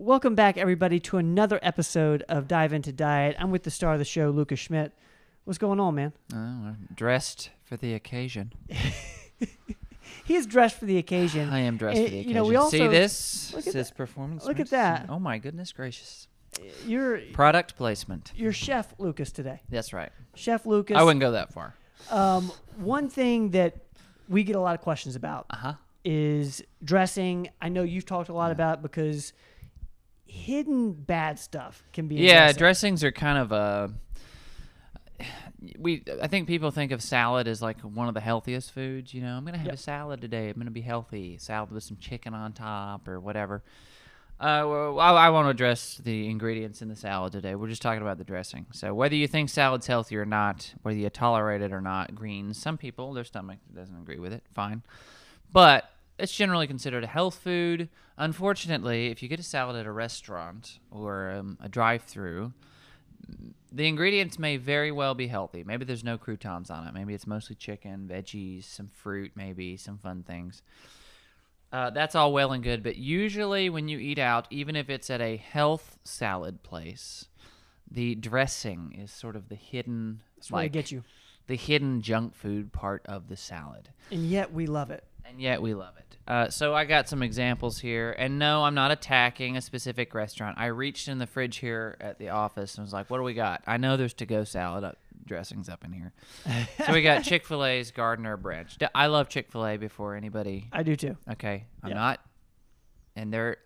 Welcome back, everybody, to another episode of Dive Into Diet. I'm with the star of the show, Lucas Schmidt. What's going on, man? Oh, I'm dressed for the occasion. He is dressed for the occasion. I am dressed Eh, for the you occasion. know, we also See this? look at This performance. look at that. Oh my goodness gracious! You're Product placement. you're Chef Lucas today. That's right. Chef Lucas. I wouldn't go that far. Um, one thing that we get a lot of questions about Uh huh. is dressing. I know you've talked a lot about because hidden bad stuff can be. Yeah, dressing. dressings are kind of a. We, I think people think of salad as like one of the healthiest foods. You know, I'm gonna have Yep. a salad today. I'm gonna be healthy. Salad with some chicken on top or whatever. Uh, well, I, I won't address the ingredients in the salad today. We're just talking about the dressing. So whether you think salad's healthy or not, whether you tolerate it or not, greens. Some people their stomach doesn't agree with it. Fine, but it's generally considered a health food. Unfortunately, if you get a salad at a restaurant or um, a drive-through, the ingredients may very well be healthy. Maybe there's no croutons on it. Maybe it's mostly chicken, veggies, some fruit, maybe some fun things. Uh, that's all well and good, but usually when you eat out, even if it's at a health salad place, the dressing is sort of the hidden, That's where like to get you, the hidden junk food part of the salad and yet we love it. And yet we love it. Uh, so I got some examples here, and no, I'm not attacking a specific restaurant. I reached in the fridge here at the office and was like, "What do we got?" I know there's to-go salad uh, dressings up in here, so we got Chick Fil A's Garden Herb Ranch. D- I love Chick Fil A before anybody. I do too. Okay, I'm Yeah. not, and they're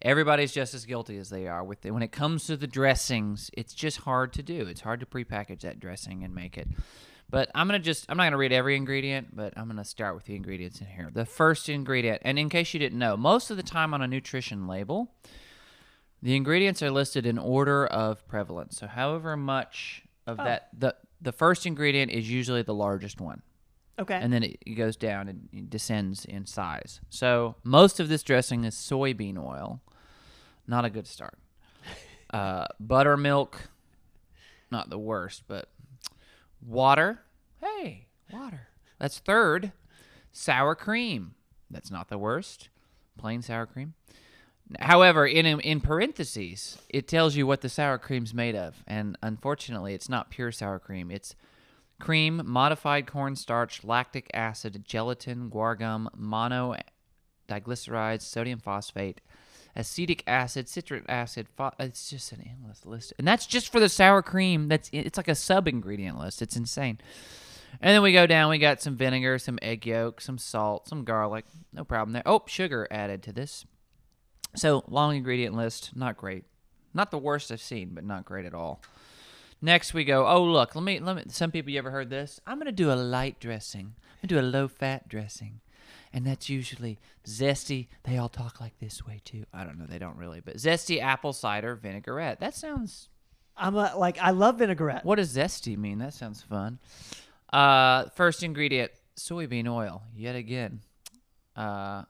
everybody's just as guilty as they are with it. When it comes to the dressings, it's just hard to do. It's hard to prepackage that dressing and make it. But I'm gonna just I'm not gonna read every ingredient, but I'm gonna start with the ingredients in here. The first ingredient, and in case you didn't know, most of the time on a nutrition label, the ingredients are listed in order of prevalence. So however much of Oh. that the the first ingredient is usually the largest one Okay. and then it, it goes down and it descends in size. So most of this dressing is soybean oil. Not a good start. Uh, buttermilk, not the worst, but water. Hey, water. That's third. Sour cream. That's not the worst. Plain sour cream. However, in in parentheses, it tells you what the sour cream's made of, and unfortunately, it's not pure sour cream. It's cream, modified cornstarch, lactic acid, gelatin, guar gum, mono diglycerides, sodium phosphate, acetic acid, citric acid. Pho- it's just an endless list, and that's just for the sour cream. That's it's like a sub ingredient list. It's insane. And then we go down. We got some vinegar, some egg yolk, some salt, some garlic. No problem there. Oh, sugar added to this. So long ingredient list, not great. Not the worst I've seen, but not great at all. Next we go. Oh look, let me let me. Some people you ever heard this? I'm gonna do a light dressing. I'm gonna do a low fat dressing, and that's usually zesty. They all talk like this way too. I don't know. They don't really, but zesty apple cider vinaigrette. That sounds. I'm a, like I love vinaigrette. What does zesty mean? That sounds fun. Uh, first ingredient: soybean oil. Yet again, uh,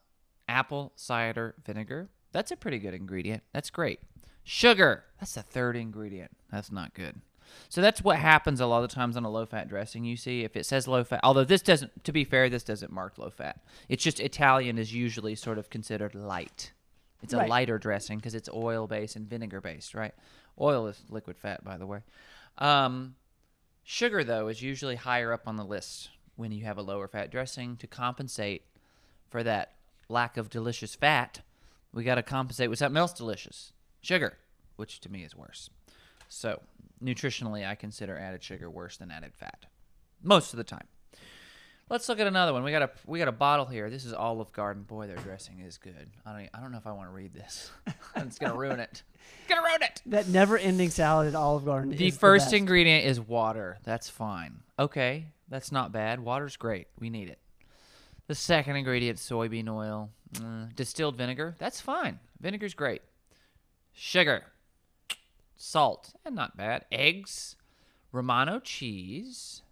apple cider vinegar. That's a pretty good ingredient. That's great. Sugar. That's the third ingredient. That's not good. So that's what happens a lot of times on a low fat dressing. You see, if it says low fat, although this doesn't, to be fair, this doesn't mark low fat. It's just Italian is usually sort of considered light. It's a Right. lighter dressing because it's oil based and vinegar based, right? Oil is liquid fat, by the way. Um, sugar, though, is usually higher up on the list when you have a lower fat dressing to compensate for that lack of delicious fat. We got to compensate with something else delicious sugar, which to me is worse. So, nutritionally, I consider added sugar worse than added fat most of the time. Let's look at another one. We got a we got a bottle here. This is Olive Garden. Boy, their dressing is good. I don't I don't know if I want to read this. it's gonna ruin it. It's Gonna ruin it. That never-ending salad at Olive Garden. The first best. ingredient is water. That's fine. Okay, that's not bad. Water's great. We need it. The second ingredient, soybean oil, mm, distilled vinegar. That's fine. Vinegar's great. Sugar, salt, and not bad. Eggs, Romano cheese,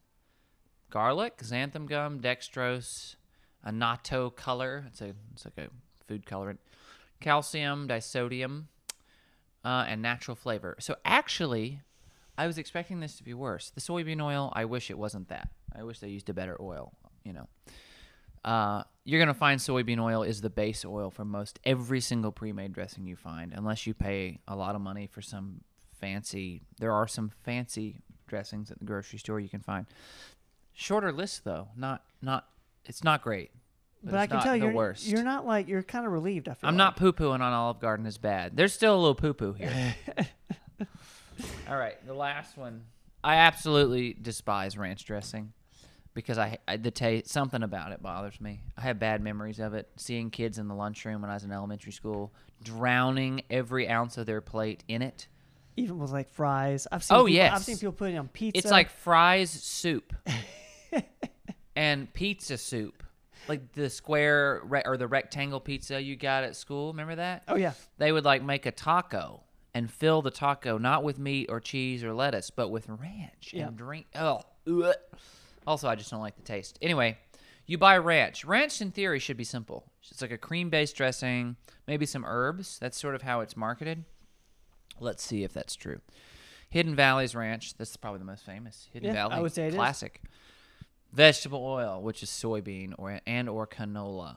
garlic, xanthan gum, dextrose, annatto color. It's a it's like a food colorant. Calcium, disodium, uh, and natural flavor. So actually, I was expecting this to be worse. The soybean oil, I wish it wasn't that. I wish they used a better oil, you know. Uh, you're gonna find soybean oil is the base oil for most every single pre-made dressing you find, unless you pay a lot of money for some fancy. There are some fancy dressings at the grocery store you can find. Shorter list though, not not. It's not great. But, I it's can tell the you're you're not like you're kind of relieved. I feel I'm like. not poo pooing on Olive Garden is bad. There's still a little poo poo here. All right, the last one. I absolutely despise ranch dressing because I, I the taste something about it bothers me. I have bad memories of it. Seeing kids in the lunchroom when I was in elementary school drowning every ounce of their plate in it. Even with like fries. I've seen. Oh, people, I've seen people put it on pizza. It's like fries soup and pizza soup. Like the square re- or the rectangle pizza you got at school. Remember that? oh yeah, they would like make a taco and fill the taco not with meat or cheese or lettuce, but with ranch Yeah. and drink. Oh, ugh. also I just don't like the taste. Anyway, you buy ranch. Ranch in theory should be simple. It's like a cream-based dressing, maybe some herbs. That's sort of how it's marketed. Let's see if that's true. Hidden Valley's Ranch. That's probably the most famous. Hidden Yeah, Valley. I would say it is. classic. Vegetable oil, which is soybean or and or canola.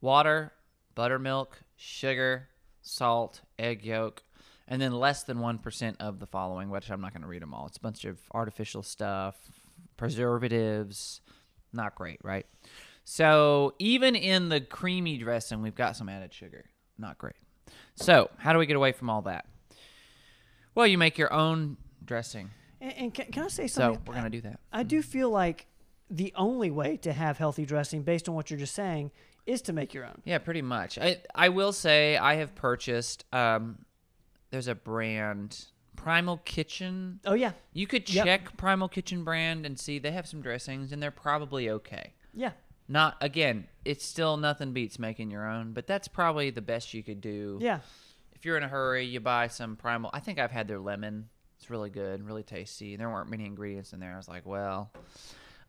Water, buttermilk, sugar, salt, egg yolk, and then less than 1% of the following, which I'm not going to read them all. It's a bunch of artificial stuff, preservatives. Not great, right? So even in the creamy dressing, we've got some added sugar. Not great. So how do we get away from all that? Well, you make your own dressing. and, and can, can I say something? So we're going to do that. I do feel like the only way to have healthy dressing, based on what you're just saying, is to make your own. Yeah, pretty much. I I will say I have purchased. Um, there's a brand, Primal Kitchen. Oh yeah, You could Yep. check Primal Kitchen brand and see they have some dressings and they're probably okay. yeah, Not again, it's still nothing beats making your own, but that's probably the best you could do. yeah. If you're in a hurry, you buy some Primal. I think I've had their lemon. It's really good, really tasty. There weren't many ingredients in there. I was like, well,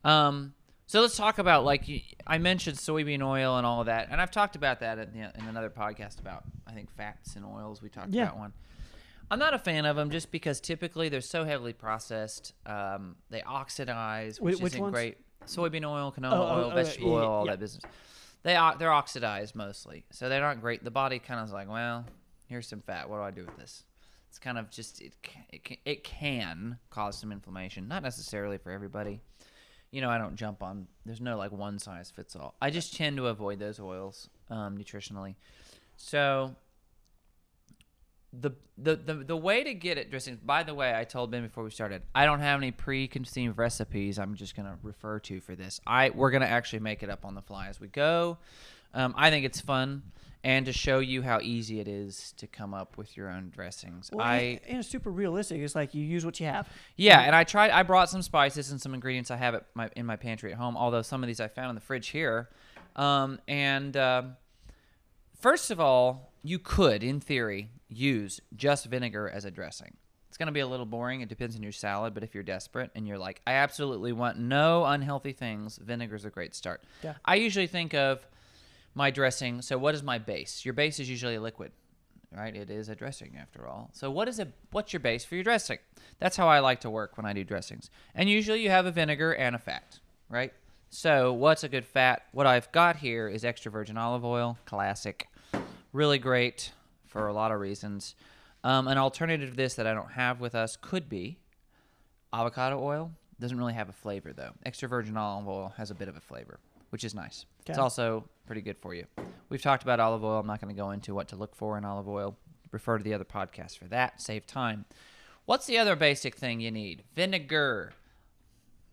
um, so let's talk about like I mentioned soybean oil and all of that, and I've talked about that in, the, in another podcast about I think fats and oils. We talked Yeah. about one. I'm not a fan of them just because typically they're so heavily processed. Um, they oxidize, which, Wh- which isn't ones? great. Soybean oil, canola Oh, oh, oil, oh, vegetable yeah, oil, all yeah. that business. They o- they're oxidized mostly, so they're not great. The body kind of is like, well, here's some fat. What do I do with this? It's kind of just it it can, it can cause some inflammation, not necessarily for everybody. You know, I don't jump on. There's no like one size fits all. I just tend to avoid those oils um, nutritionally. So the, the the the way to get it dressing. By the way, I told Ben before we started, I don't have any preconceived recipes. I'm just gonna refer to for this. I we're gonna actually make it up on the fly as we go. Um, I think it's fun and to show you how easy it is to come up with your own dressings. Well, I and, it's super realistic. It's like you use what you have. yeah, and I tried. I brought some spices and some ingredients I have at my in my pantry at home. Although some of these I found in the fridge here. Um, and um first of all, you could, in theory, use just vinegar as a dressing. It's going to be a little boring. It depends on your salad, but if you're desperate and you're like, I absolutely want no unhealthy things, vinegar's a great start. Yeah. I usually think of my dressing. So, what is my base? Your base is usually a liquid, right? It is a dressing after all. So, what is a what's your base for your dressing? That's how I like to work when I do dressings. And usually, you have a vinegar and a fat, right? So, what's a good fat? What I've got here is extra virgin olive oil, classic, really great for a lot of reasons. Um, an alternative to this that I don't have with us could be avocado oil. Doesn't really have a flavor though. Extra virgin olive oil has a bit of a flavor, which is nice. It's also pretty good for you. We've talked about olive oil. I'm not going to go into what to look for in olive oil. Refer to the other podcast for that. Save time. What's the other basic thing you need? Vinegar.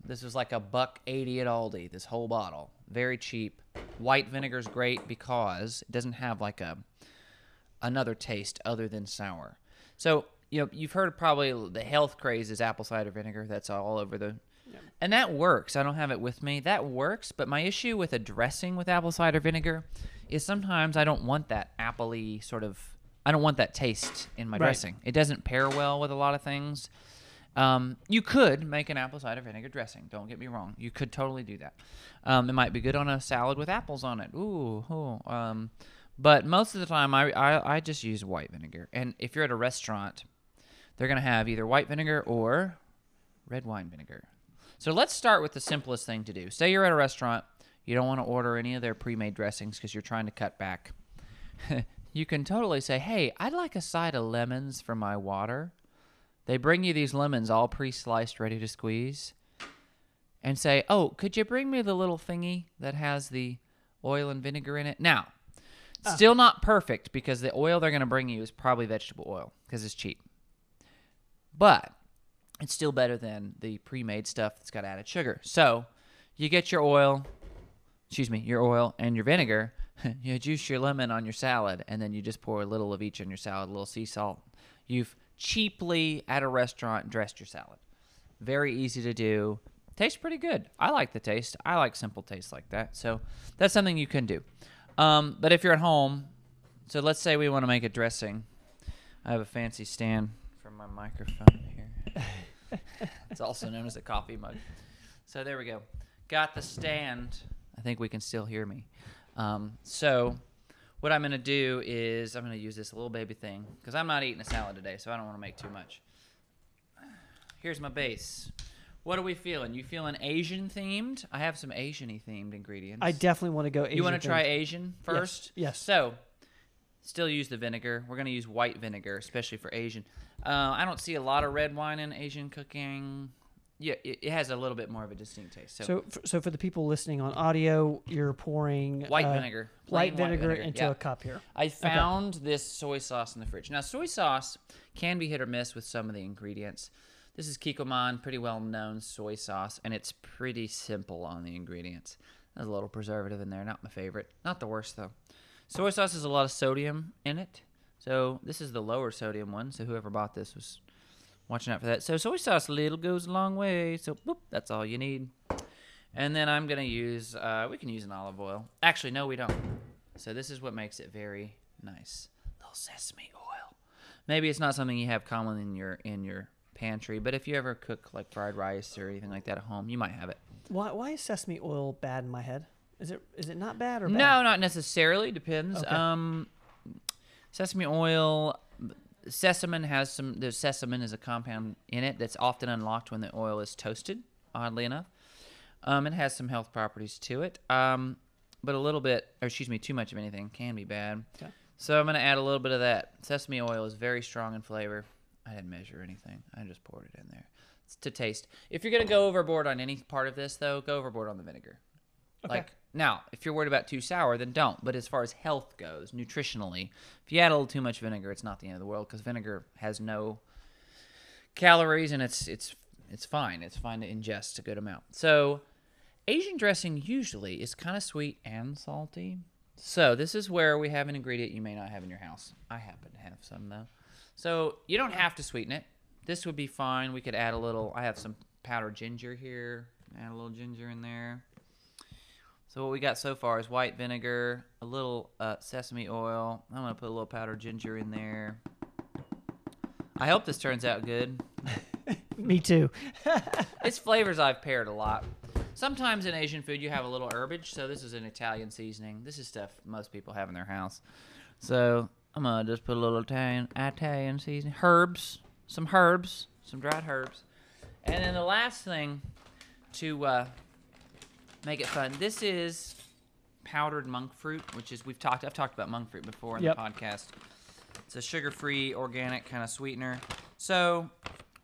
This was like a buck eighty at Aldi. This whole bottle, very cheap. White vinegar is great because it doesn't have like a another taste other than sour. So you know you've heard probably the health craze is apple cider vinegar. That's all over the, and that works. I don't have it with me. That works. But my issue with a dressing with apple cider vinegar is sometimes I don't want that appley sort of. I don't want that taste in my Right. dressing. It doesn't pair well with a lot of things. Um, you could make an apple cider vinegar dressing. Don't get me wrong. You could totally do that. Um, it might be good on a salad with apples on it. Ooh, ooh. Um, but most of the time, I, I I just use white vinegar. And if you're at a restaurant, they're gonna have either white vinegar or red wine vinegar. So let's start with the simplest thing to do. Say you're at a restaurant, you don't want to order any of their pre-made dressings because you're trying to cut back. you can totally say, "Hey, I'd like a side of lemons for my water." They bring you these lemons all pre-sliced, ready to squeeze, and say, "Oh, could you bring me the little thingy that has the oil and vinegar in it?" Now, ah. still not perfect because the oil they're going to bring you is probably vegetable oil because it's cheap. But it's still better than the pre-made stuff that's got added sugar. So, you get your oil, excuse me, your oil and your vinegar. you juice your lemon on your salad, and then you just pour a little of each on your salad, a little sea salt. You've cheaply at a restaurant dressed your salad. Very easy to do. Tastes pretty good. I like the taste. I like simple tastes like that. So that's something you can do. Um, but if you're at home, so let's say we want to make a dressing. I have a fancy stand for my microphone here. it's also known as a coffee mug. So there we go. Got the stand. I think we can still hear me. Um, so what I'm going to do is I'm going to use this little baby thing because I'm not eating a salad today, so I don't want to make too much. Here's my base. What are we feeling? You feeling Asian themed? I have some Asian-y themed ingredients. I definitely want to go. Asian you want to try. Asian first? Yes. yes. So, still use the vinegar. We're going to use white vinegar, especially for Asian. Uh, I don't see a lot of red wine in Asian cooking. Yeah, it, it has a little bit more of a distinct taste. So, So, f- so for the people listening on audio, you're pouring white uh, vinegar, white plain vinegar, into yeah. a cup here. I found this soy sauce in the fridge. Now, soy sauce can be hit or miss with some of the ingredients. This is Kikkoman, pretty well known soy sauce, and it's pretty simple on the ingredients. There's a little preservative in there, not my favorite. Not the worst, though. Soy sauce has a lot of sodium in it. So, this is the lower sodium one. So, whoever bought this was watching out for that. So, soy sauce, little goes a long way. So, that's all you need. And then I'm going to use, uh, we can use an olive oil. Actually, no, we don't. So this is what makes it very nice. little sesame oil. Maybe it's not something you have common in your in your pantry, but if you ever cook like fried rice or anything like that at home, you might have it. Why, why is sesame oil bad in my head? Is it is it not bad or bad? No, not necessarily. Depends. Okay. Um, sesame oil. Sesamin has some. The sesamin is a compound in it that's often unlocked when the oil is toasted. Oddly enough, um, it has some health properties to it. Um, but a little bit, or excuse me, too much of anything can be bad. Okay. So I'm gonna add a little bit of that. Sesame oil is very strong in flavor. I didn't measure anything. I just poured it in there. It's to taste. If you're gonna go overboard on any part of this, though, go overboard on the vinegar. Okay. Like now, if you're worried about too sour, then don't. But as far as health goes, nutritionally, if you add a little too much vinegar, it's not the end of the world because vinegar has no calories and it's it's it's fine. It's fine to ingest a good amount. So, Asian dressing usually is kind of sweet and salty. So this is where we have an ingredient you may not have in your house. I happen to have some though. So you don't have to sweeten it. This would be fine. We could add a little. I have some powdered ginger here. Add a little ginger in there. So what we got so far is white vinegar, a little uh, sesame oil. I'm gonna put a little powdered ginger in there. I hope this turns out good. Me too. It's flavors I've paired a lot. Sometimes in Asian food you have a little herbage, so this is an Italian seasoning. This is stuff most people have in their house. So I'm gonna just put a little Italian Italian seasoning, herbs, some herbs, some dried herbs, and then the last thing to uh, make it fun. This is powdered monk fruit, which is we've talked. I've talked about monk fruit before in Yep. the podcast. It's a sugar-free, organic kind of sweetener. So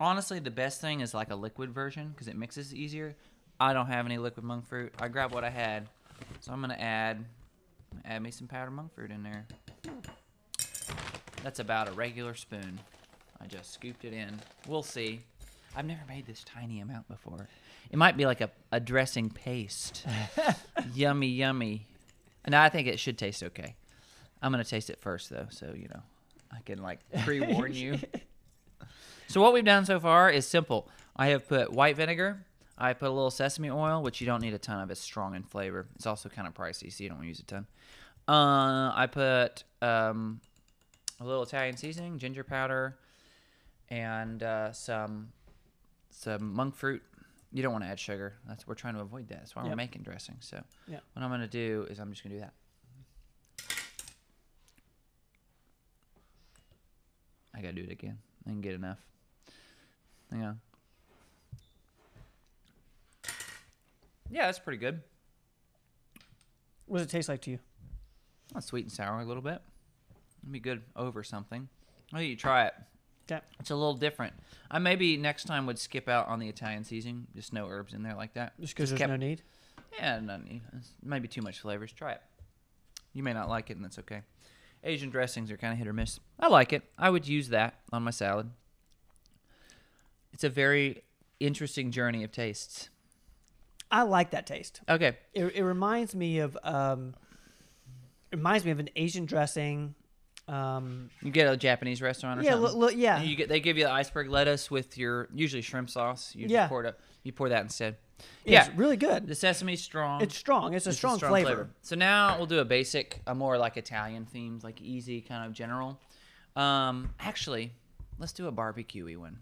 honestly, the best thing is like a liquid version because it mixes easier. I don't have any liquid monk fruit. I grabbed what I had, so I'm gonna add add me some powdered monk fruit in there. That's about a regular spoon. I just scooped it in. We'll see. I've never made this tiny amount before. It might be like a, a dressing paste. yummy, yummy. And I think it should taste okay. I'm gonna taste it first though, so you know I can like pre-warn you. So what we've done so far is simple. I have put white vinegar. I put a little sesame oil, which you don't need a ton of. It's strong in flavor. It's also kind of pricey, so you don't want to use a ton. Uh, I put um, a little Italian seasoning, ginger powder, and uh, some some monk fruit. You don't want to add sugar. That's we're trying to avoid that. That's why we're making dressing. So Yep. what I'm gonna do is I'm just gonna do that. I gotta do it again. I didn't get enough. Hang on. Yeah, that's pretty good. What does it taste like to you? Oh, sweet and sour a little bit. It'd be good over something. Oh, you try it. It's a little different. I maybe next time would skip out on the Italian seasoning. Just no herbs in there like that. Just because there's kept- no need. Yeah, no need. It's maybe too much flavors. Try it. You may not like it, and that's okay. Asian dressings are kind of hit or miss. I like it. I would use that on my salad. It's a very interesting journey of tastes. I like that taste. Okay. It, it reminds me of um, it reminds me of an Asian dressing. Um, You get a Japanese restaurant or yeah, something. l- l- yeah. And you get they give you the iceberg lettuce with your usually shrimp sauce. You Yeah. just pour it up. You pour that instead. Yeah, it's really good. The sesame's strong. It's strong. It's a It's strong, flavor. So now we'll do a basic, a more like Italian themed, like easy kind of general. Um, actually, let's do a barbecuey one.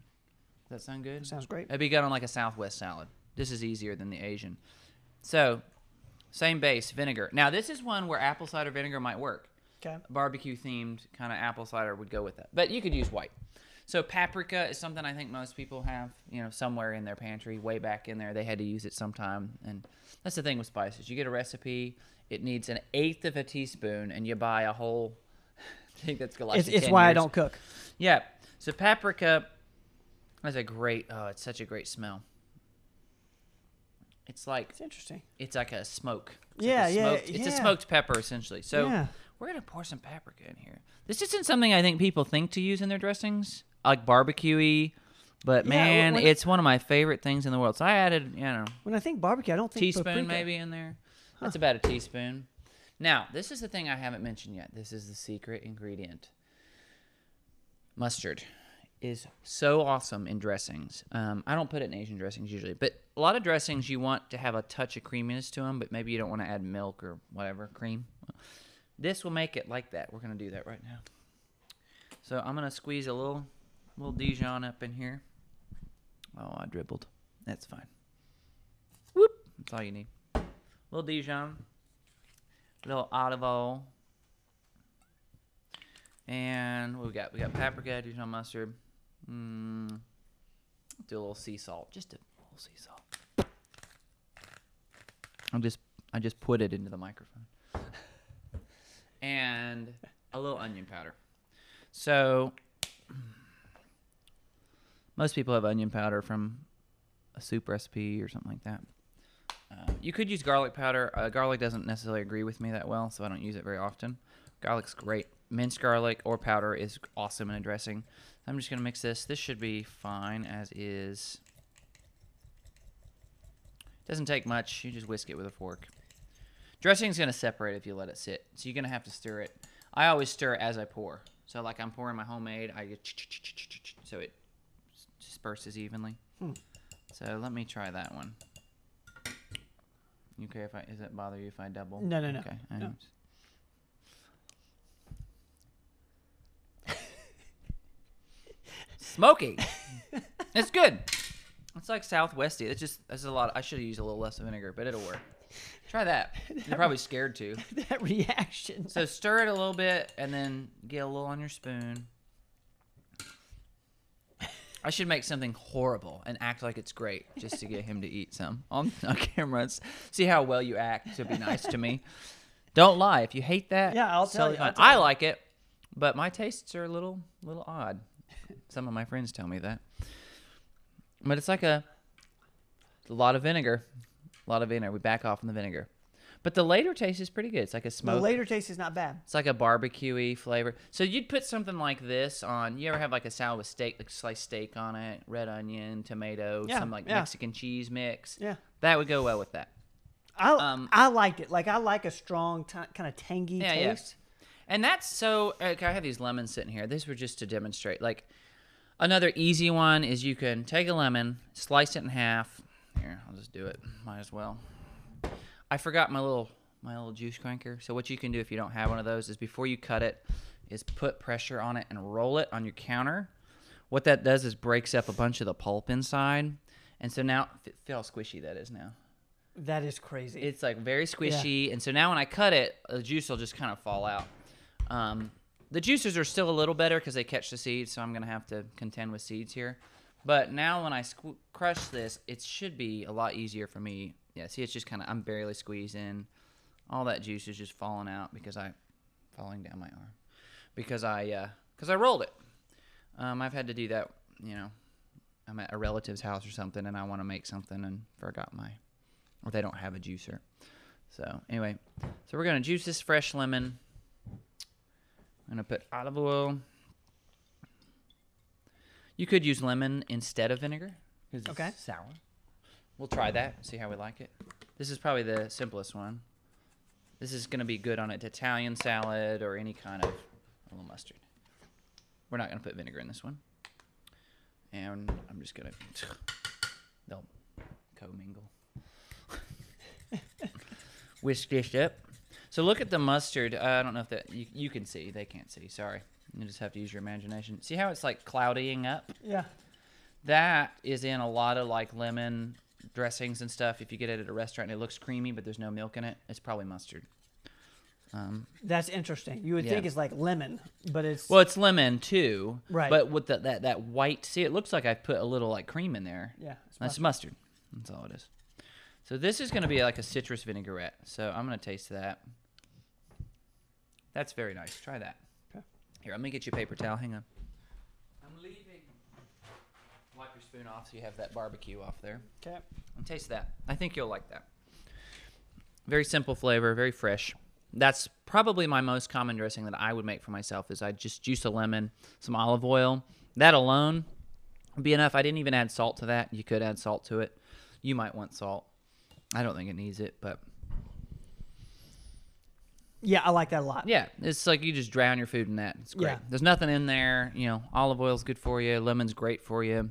Does that sound good? Sounds great. It'd be good on like a Southwest salad. This is easier than the Asian. So, same base, vinegar. Now this is one where apple cider vinegar might work. Okay. Barbecue themed kind of apple cider would go with that, but you could use white. So paprika is something I think most people have, you know, somewhere in their pantry, way back in there. They had to use it sometime, and that's the thing with spices. You get a recipe, it needs an eighth of a teaspoon, and you buy a whole. I think that's last It's, it's 10 why I don't cook. Yeah. So paprika has a great. Oh, it's such a great smell. It's like It's interesting. it's like a smoke. It's Yeah, like a yeah, smoked, It's a smoked pepper essentially. So Yeah. We're gonna pour some paprika in here. This isn't something I think people think to use in their dressings, like barbecuey. But Yeah, man, when- it's one of my favorite things in the world. So I added, you know, When I think barbecue, I don't think teaspoon paprika. maybe in there. That's about a teaspoon. Now, this is the thing I haven't mentioned yet. This is the secret ingredient. Mustard is so awesome in dressings. Um, I don't put it in Asian dressings usually, but a lot of dressings you want to have a touch of creaminess to them, but maybe you don't want to add milk or whatever cream. This will make it like that. We're gonna do that right now. So I'm gonna squeeze a little, little Dijon up in here. Oh, I dribbled. That's fine. Whoop. That's all you need. little Dijon, little olive oil, and what we got? We got paprika, Dijon mustard. Mm, do a little sea salt, just a little sea salt. I'm just, I just put it into the microphone, and a little onion powder. So most people have onion powder from a soup recipe or something like that. Uh, you could use garlic powder. Uh, garlic doesn't necessarily agree with me that well, so I don't use it very often. Garlic's great. Minced garlic or powder is awesome in a dressing. I'm just gonna mix this. This should be fine as is. Doesn't take much. You just whisk it with a fork. Dressing's gonna separate if you let it sit, so you're gonna have to stir it. I always stir as I pour. So like I'm pouring my homemade, I just so it disperses evenly. Hmm. So let me try that one. You okay if I? Does it bother you if I double? No, no, no, Okay. I no. Smoky. it's good. It's like Southwesty. It's just that's a lot. I should have used a little less vinegar, but it'll work. Try that. You're probably scared to. that reaction. So stir it a little bit and then get a little on your spoon. I should make something horrible and act like it's great just to get him to eat some on, on camera. See how well you act to be nice to me. Don't lie. If you hate that, Yeah, I'll tell you, I'll tell I you. like it, but my tastes are a little little odd. Some of my friends tell me that. But it's like a, a lot of vinegar. A lot of vinegar. We back off from the vinegar. But the later taste is pretty good. It's like a smoke. The later taste is not bad. It's like a barbecuey flavor. So you'd put something like this on. You ever have like a salad with steak, like sliced steak on it, red onion, tomato, Yeah, some like yeah. Mexican cheese mix. Yeah. That would go well with that. I Um, I liked it. Like I like a strong, t- kind of tangy Yeah, yeah. taste. And that's so. Okay, I have these lemons sitting here. These were just to demonstrate. Like another easy one is you can take a lemon, slice it in half. Here, I'll just do it. Might as well. I forgot my little my little juice cranker. So what you can do if you don't have one of those is before you cut it, is put pressure on it and roll it on your counter. What that does is breaks up a bunch of the pulp inside, and so now feel how squishy that is now. That is crazy. It's like very squishy, and so now when I cut it, the juice will just kind of fall out. Um, the juices are still a little better because they catch the seeds, so I'm gonna have to contend with seeds here. But now when I squ- crush this, it should be a lot easier for me. Yeah, see, it's just kind of I'm barely squeezing all that juice is just falling out because I falling down my arm because I because I rolled it. Um, I've had to do that. You know, I'm at a relative's house or something, and I want to make something and forgot my, or they don't have a juicer. So anyway, so we're gonna juice this fresh lemon. I'm gonna put olive oil. You could use lemon instead of vinegar because it's Okay. sour. We'll try that. See how we like it. This is probably the simplest one. This is gonna be good on an Italian salad or any kind of a little mustard. We're not gonna put vinegar in this one, and I'm just gonna they'll commingle. Whisk this up. So look at the mustard. Uh, I don't know if that you, you can see. They can't see. Sorry. You just have to use your imagination. See how it's like cloudying up? Yeah. That is in a lot of like lemon dressings and stuff. If you get it at a restaurant and it looks creamy but there's no milk in it, it's probably mustard. Um, That's interesting. You would Yeah. think it's like lemon, but it's well, it's lemon too. Right. But with the, that that white, see, it looks like I put a little like cream in there. yeah. It's That's mustard. mustard. That's all it is. So this is going to be like a citrus vinaigrette. So I'm going to taste that. That's very nice. Try that. Okay. Here, let me get you a paper towel. Hang on. I'm leaving. Wipe your spoon off so you have that barbecue off there. Okay. And taste that. I think you'll like that. Very simple flavor, very fresh. That's probably my most common dressing that I would make for myself is I just juice a lemon, some olive oil. That alone would be enough. I didn't even add salt to that. You could add salt to it. You might want salt. I don't think it needs it, but Yeah, I like that a lot. yeah, it's like you just drown your food in that. It's great. Yeah. There's nothing in there. You know, olive oil's good for you. Lemon's great for you.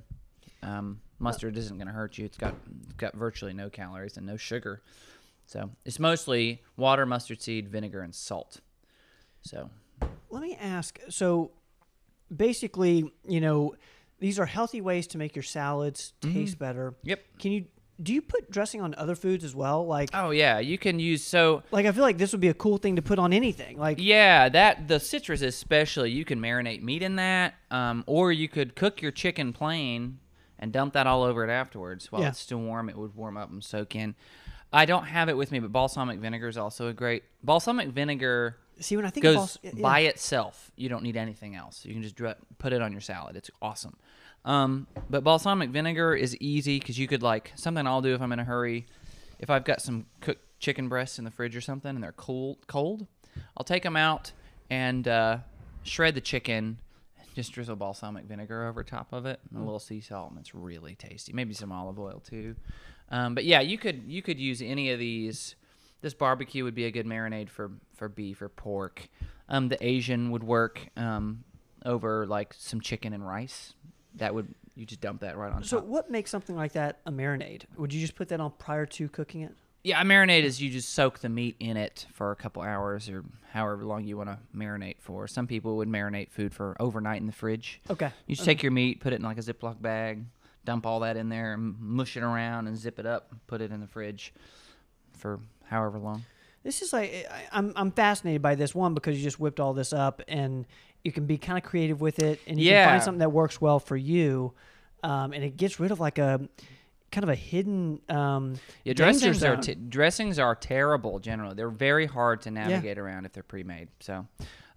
Um, mustard isn't going to hurt you. It's got it's got virtually no calories and no sugar. So it's mostly water, mustard seed, vinegar, and salt. So Let me ask. So, basically, you know, these are healthy ways to make your salads taste better. yep. Can you do you put dressing on other foods as well? Like, Oh yeah, you can use so like I feel like this would be a cool thing to put on anything. Like, Yeah, that the citrus especially, you can marinate meat in that, um, or you could cook your chicken plain and dump that all over it afterwards while Yeah. it's still warm. It would warm up and soak in. I don't have it with me, but balsamic vinegar is also a great balsamic vinegar see when I think goes of bals- yeah. by itself. You don't need anything else. You can just dr- put it on your salad. It's awesome. Um, but balsamic vinegar is easy because you could like something I'll do if I'm in a hurry. If I've got some cooked chicken breasts in the fridge or something and they're cold, cold, I'll take them out and uh, shred the chicken. Just drizzle balsamic vinegar over top of it, and a little sea salt, and it's really tasty. Maybe some olive oil too. Um, but yeah, you could you could use any of these. This barbecue would be a good marinade for for beef or pork. Um, the Asian would work um, over like some chicken and rice. That would you just dump that right on So, top. what makes something like that a marinade? Would you just put that on prior to cooking it? Yeah, a marinade is you just soak the meat in it for a couple hours or however long you want to marinate for. Some people would marinate food for overnight in the fridge. Okay. You just uh-huh. take your meat, put it in like a Ziploc bag, dump all that in there, and mush it around and zip it up, put it in the fridge for however long. This is like I, I'm I'm fascinated by this one because you just whipped all this up and you can be kind of creative with it and you can find something that works well for you, um, and it gets rid of like a kind of a hidden um, Yeah, dressings are dressings are terrible generally. They're very hard to navigate around if they're pre-made. So,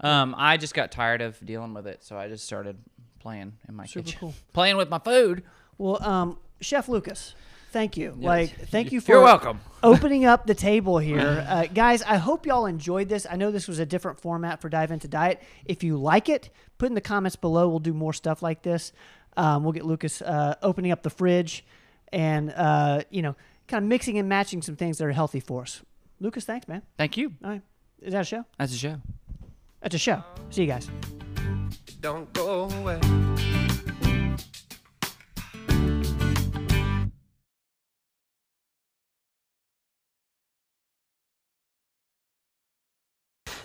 um, I just got tired of dealing with it, so I just started playing in my Super kitchen, cool. playing with my food. well, um, Chef Lucas, thank you. Like, thank you for You're welcome. opening up the table here. Uh, guys, I hope y'all enjoyed this. I know this was a different format for Dive Into Diet. If you like it, put in the comments below. We'll do more stuff like this. Um, we'll get Lucas uh, opening up the fridge and, uh, you know, kind of mixing and matching some things that are healthy for us. Lucas, thanks, man. Thank you. All right. Is that a show? That's a show. That's a show. See you guys. Don't go away.